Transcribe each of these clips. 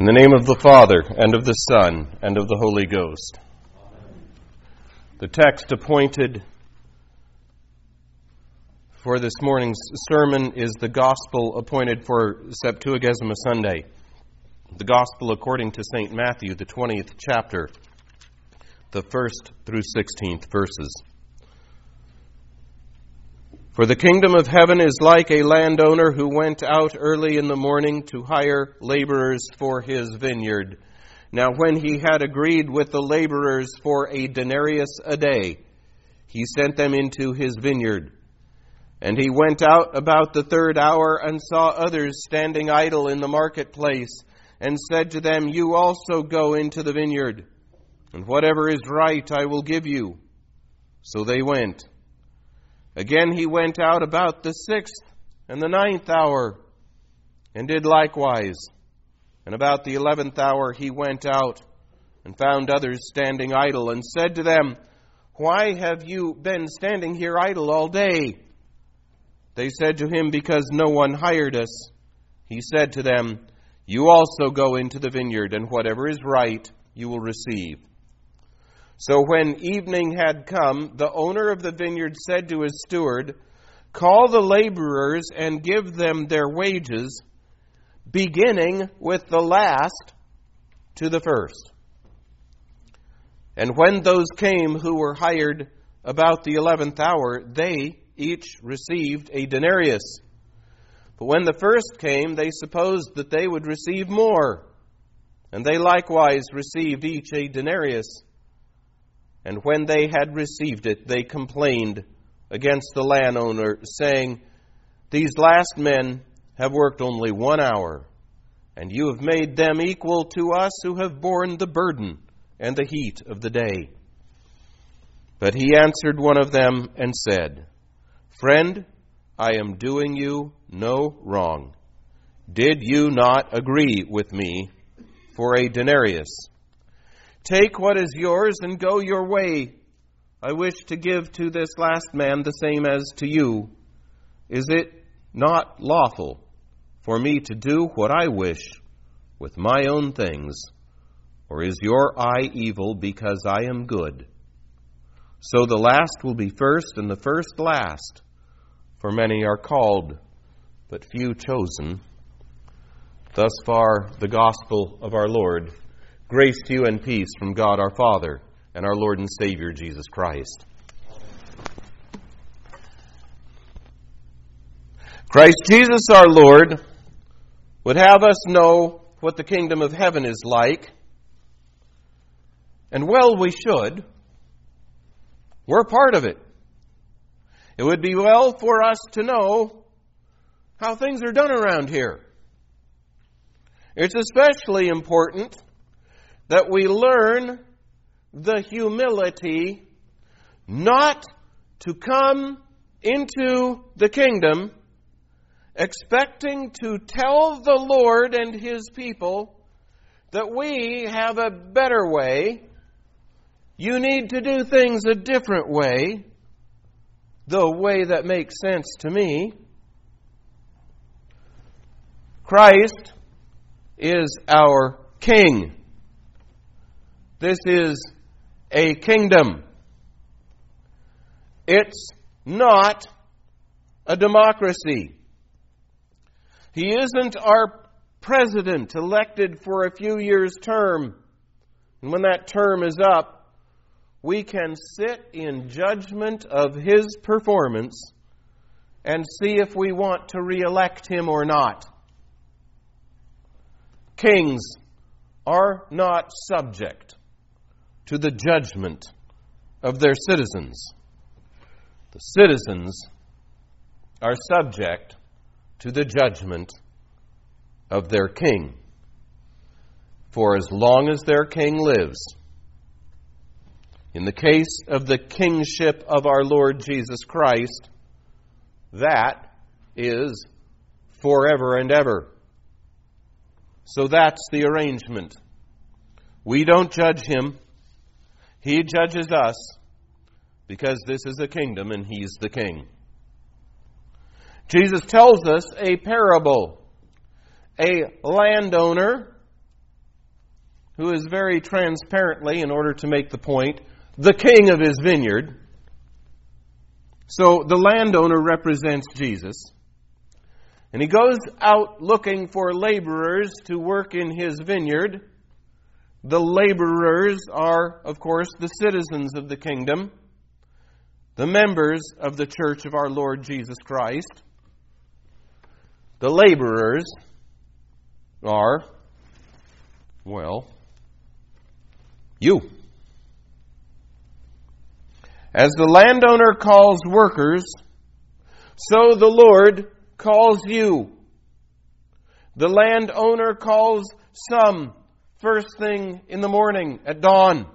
In the name of the Father, and of the Son, and of the Holy Ghost. The text appointed for this morning's sermon is the gospel appointed for Septuagesima Sunday. The gospel according to St. Matthew, the 20th chapter, the 1st through 16th verses. For the kingdom of heaven is like a landowner who went out early in the morning to hire laborers for his vineyard. Now, when he had agreed with the laborers for a denarius a day, he sent them into his vineyard. And he went out about the third hour and saw others standing idle in the marketplace, and said to them, You also go into the vineyard, and whatever is right I will give you. So they went. Again he went out about the sixth and the ninth hour, and did likewise. And about the eleventh hour he went out and found others standing idle, and said to them, Why have you been standing here idle all day? They said to him, Because no one hired us. He said to them, You also go into the vineyard, and whatever is right you will receive. So when evening had come, the owner of the vineyard said to his steward, Call the laborers and give them their wages, beginning with the last to the first. And when those came who were hired about the eleventh hour, they each received a denarius. But when the first came, they supposed that they would receive more. And they likewise received each a denarius. And when they had received it, they complained against the landowner, saying, These last men have worked only one hour, and you have made them equal to us who have borne the burden and the heat of the day. But he answered one of them and said, Friend, I am doing you no wrong. Did you not agree with me for a denarius? Take what is yours and go your way. I wish to give to this last man the same as to you. Is it not lawful for me to do what I wish with my own things? Or is your eye evil because I am good? So the last will be first, and the first last. For many are called, but few chosen. Thus far, the gospel of our Lord. Grace to you and peace from God our Father and our Lord and Savior Jesus Christ. Christ Jesus our Lord would have us know what the kingdom of heaven is like, and well we should. We're part of it. It would be well for us to know how things are done around here. It's especially important that we learn the humility not to come into the kingdom expecting to tell the Lord and His people that we have a better way. You need to do things a different way, the way that makes sense to me. Christ is our King. This is a kingdom. It's not a democracy. He isn't our president elected for a few years' term. And when that term is up, we can sit in judgment of his performance and see if we want to re elect him or not. Kings are not subject to the judgment of their citizens. The citizens are subject to the judgment of their king. For as long as their king lives, in the case of the kingship of our Lord Jesus Christ, that is forever and ever. So that's the arrangement. We don't judge him. He judges us because this is a kingdom and He's the king. Jesus tells us a parable. A landowner who is very transparently, in order to make the point, the king of his vineyard. So the landowner represents Jesus. And he goes out looking for laborers to work in his vineyard. The laborers are, of course, the citizens of the kingdom, the members of the church of our Lord Jesus Christ. The laborers are, well, you. As the landowner calls workers, so the Lord calls you. The landowner calls some first thing in the morning at dawn,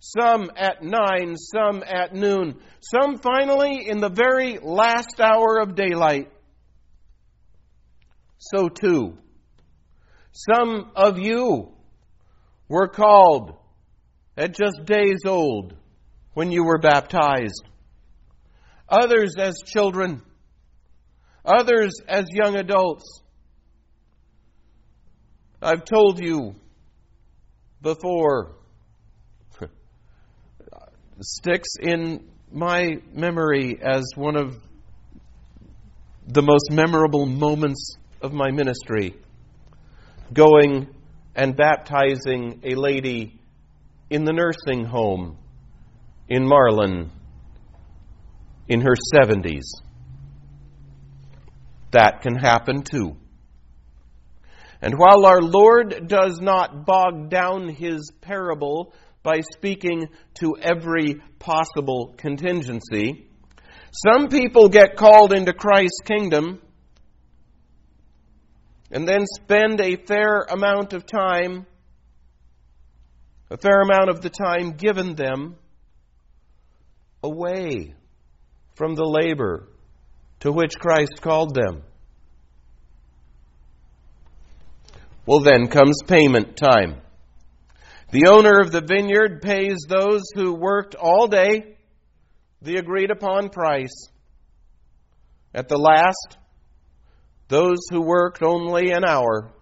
some at nine, some at noon, some finally in the very last hour of daylight. So too, some of you were called at just days old when you were baptized, others as children, others as young adults. I've told you before, sticks in my memory as one of the most memorable moments of my ministry going and baptizing a lady in the nursing home in Marlin in her 70s. That can happen too. And while our Lord does not bog down his parable by speaking to every possible contingency, some people get called into Christ's kingdom and then spend a fair amount of time, a fair amount of the time given them, away from the labor to which Christ called them. Well, then comes payment time. The owner of the vineyard pays those who worked all day the agreed upon price. At the last, those who worked only an hour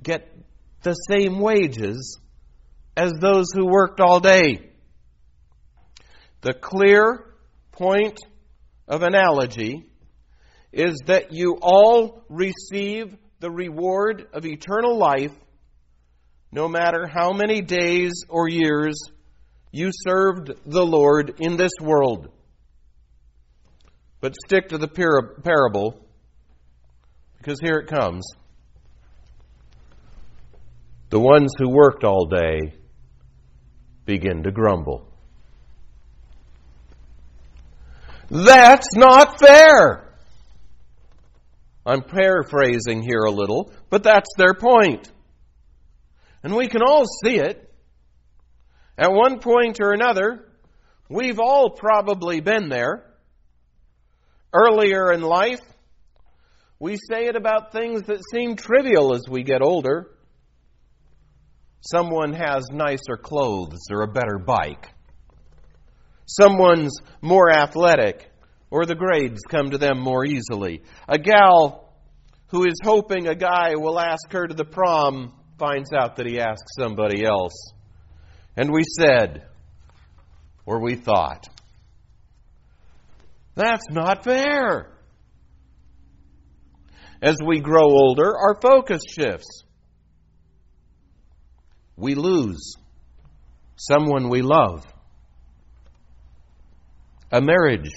get the same wages as those who worked all day. The clear point of analogy is that you all receive the reward of eternal life no matter how many days or years you served the Lord in this world. But stick to the parable because here it comes. The ones who worked all day begin to grumble. That's not fair. I'm paraphrasing here a little, but that's their point. And we can all see it. At one point or another, we've all probably been there. Earlier in life, we say it about things that seem trivial as we get older. Someone has nicer clothes or a better bike Someone's more athletic, or the grades come to them more easily. A gal who is hoping a guy will ask her to the prom finds out that he asked somebody else. And we said, or we thought, that's not fair. As we grow older, our focus shifts. We lose someone we love. A marriage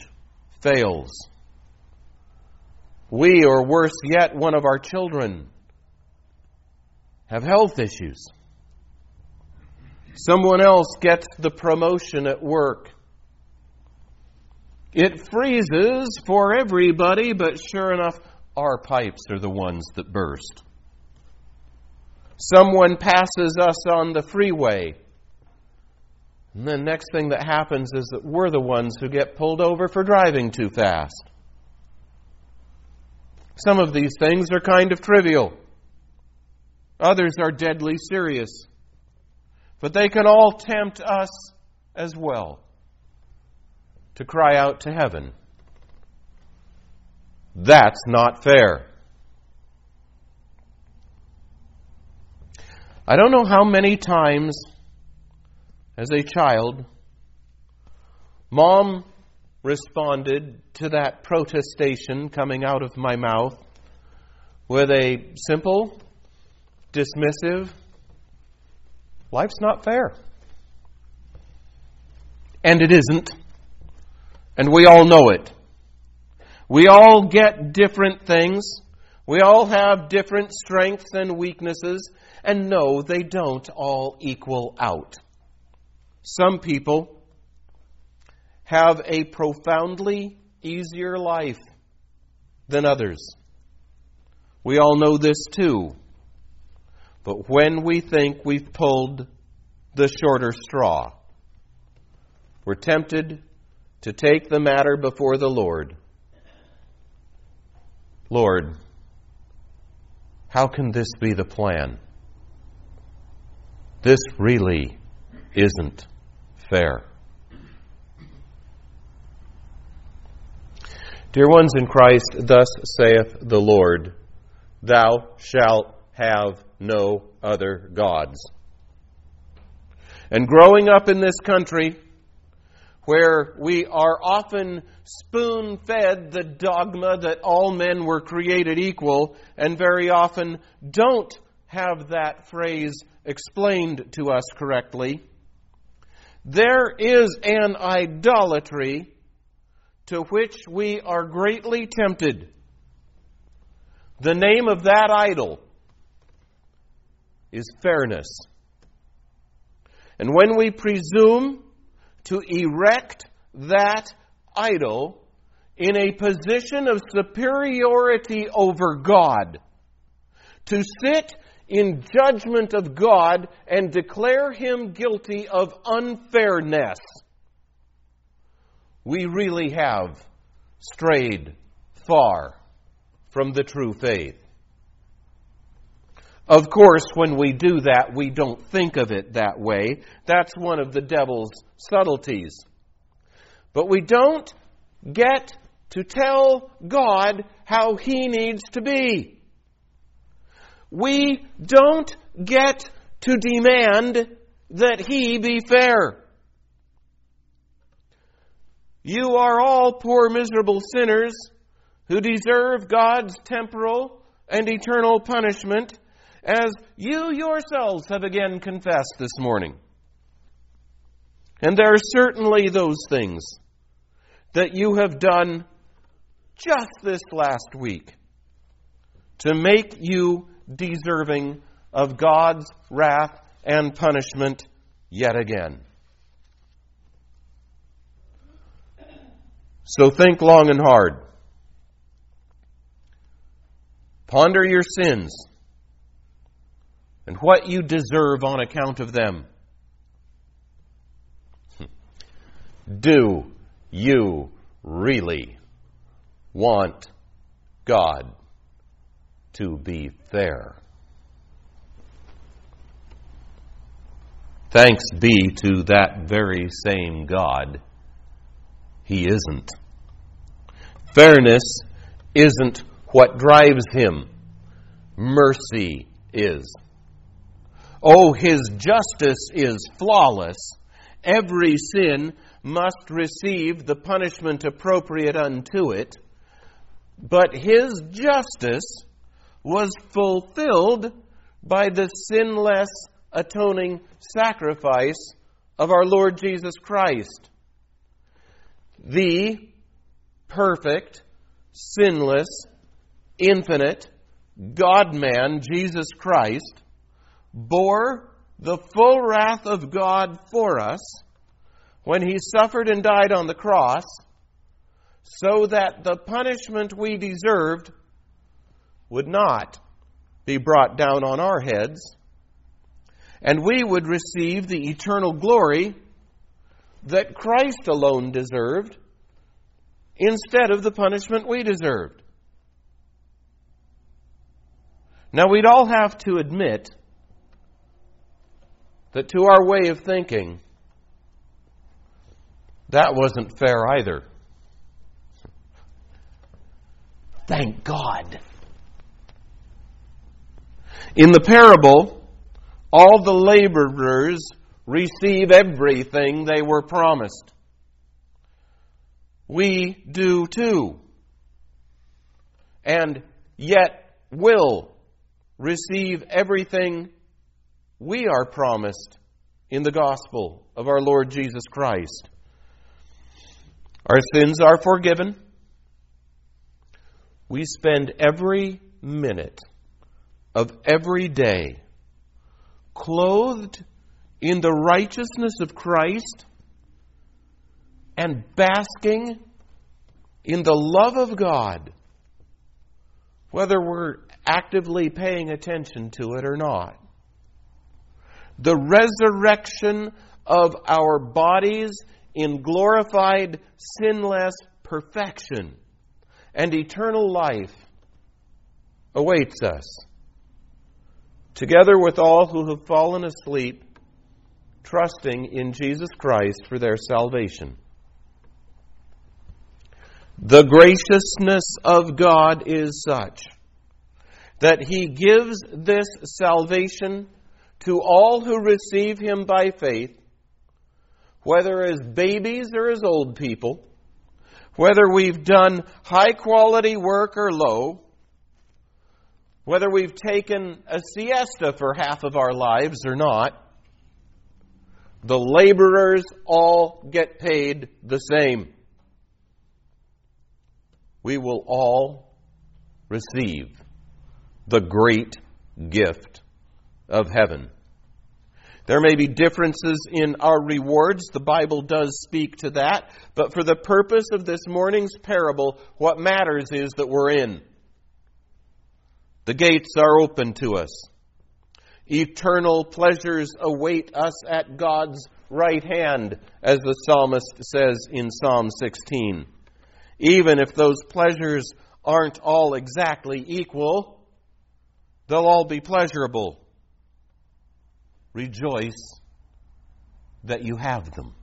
fails. We, or worse yet, one of our children, have health issues. Someone else gets the promotion at work. It freezes for everybody, but sure enough, our pipes are the ones that burst. Someone passes us on the freeway and the next thing that happens is that we're the ones who get pulled over for driving too fast. Some of these things are kind of trivial, others are deadly serious. But they can all tempt us as well to cry out to heaven. That's not fair. I don't know how many times as a child mom responded to that protestation coming out of my mouth with a simple, dismissive, life's not fair. And it isn't. And we all know it. We all get different things. We all have different strengths and weaknesses. And no, they don't all equal out. Some people have a profoundly easier life than others. We all know this too. But when we think we've pulled the shorter straw, we're tempted to take the matter before the Lord. Lord, how can this be the plan? This really isn't fair. Dear ones in Christ, thus saith the Lord, Thou shalt have no other gods. And growing up in this country, where we are often spoon fed the dogma that all men were created equal, and very often don't have that phrase explained to us correctly, there is an idolatry to which we are greatly tempted. The name of that idol is fairness. And when we presume to erect that idol in a position of superiority over God, to sit in judgment of God and declare him guilty of unfairness, we really have strayed far from the true faith. Of course, when we do that, we don't think of it that way. That's one of the devil's subtleties. But we don't get to tell God how he needs to be. We don't get to demand that he be fair. You are all poor, miserable sinners who deserve God's temporal and eternal punishment, as you yourselves have again confessed this morning. And there are certainly those things that you have done just this last week to make you deserving of God's wrath and punishment yet again. So think long and hard. Ponder your sins and what you deserve on account of them. Do you really want God to be fair? Thanks be to that very same God. He isn't. Fairness isn't what drives him. Mercy is. Oh, his justice is flawless. Every sin must receive the punishment appropriate unto it. But his justice was fulfilled by the sinless atoning sacrifice of our Lord Jesus Christ. The perfect, sinless, infinite God man, Jesus Christ, bore the full wrath of God for us when he suffered and died on the cross, so that the punishment we deserved would not be brought down on our heads, and we would receive the eternal glory that Christ alone deserved instead of the punishment we deserved. Now, we'd all have to admit that to our way of thinking, that wasn't fair either. Thank God. In the parable all the laborers receive everything they were promised. We do too. And yet will receive everything we are promised in the gospel of our Lord Jesus Christ. Our sins are forgiven. We spend every minute of every day clothed in the righteousness of Christ and basking in the love of God, whether we're actively paying attention to it or not. The resurrection of our bodies in glorified, sinless perfection and eternal life awaits us together with all who have fallen asleep, trusting in Jesus Christ for their salvation. The graciousness of God is such that He gives this salvation to all who receive Him by faith, whether as babies or as old people, whether we've done high quality work or low, whether we've taken a siesta for half of our lives or not, the laborers all get paid the same. We will all receive the great gift of heaven. There may be differences in our rewards. The Bible does speak to that. But for the purpose of this morning's parable, what matters is that we're in. The gates are open to us. Eternal pleasures await us at God's right hand, as the psalmist says in Psalm 16. Even if those pleasures aren't all exactly equal, they'll all be pleasurable. Rejoice that you have them.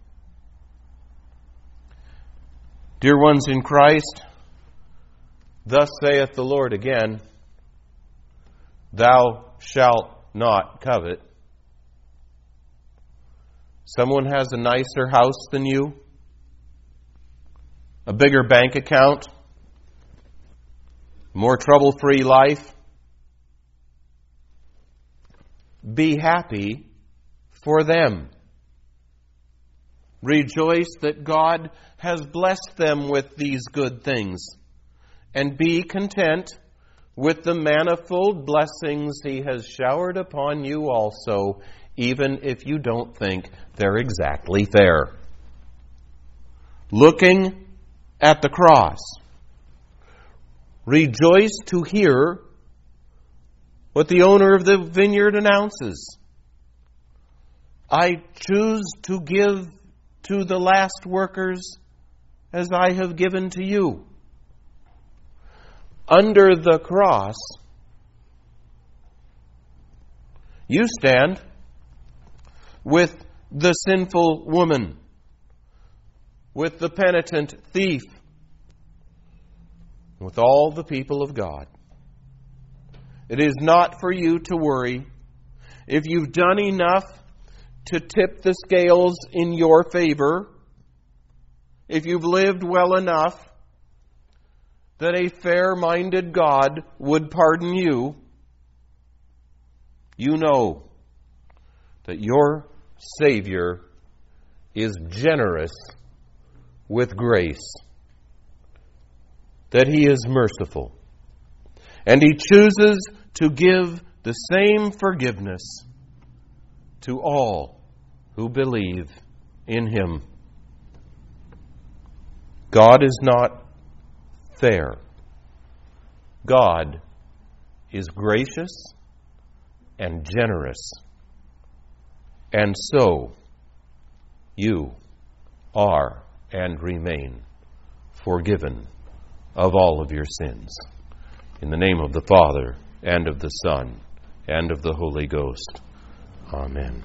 Dear ones in Christ, thus saith the Lord again. Thou shalt not covet. Someone has a nicer house than you, a bigger bank account, more trouble free life. Be happy for them. Rejoice that God has blessed them with these good things, and be content with the manifold blessings he has showered upon you also, even if you don't think they're exactly there. Looking at the cross, rejoice to hear what the owner of the vineyard announces. I choose to give to the last workers as I have given to you under the cross, you stand with the sinful woman, with the penitent thief, with all the people of God. It is not for you to worry. If you've done enough to tip the scales in your favor, if you've lived well enough that a fair minded God would pardon you, you know that your Savior is generous with grace, that He is merciful, and He chooses to give the same forgiveness to all who believe in Him. God is not fair. God is gracious and generous. And so, you are and remain forgiven of all of your sins. In the name of the Father, and of the Son, and of the Holy Ghost. Amen.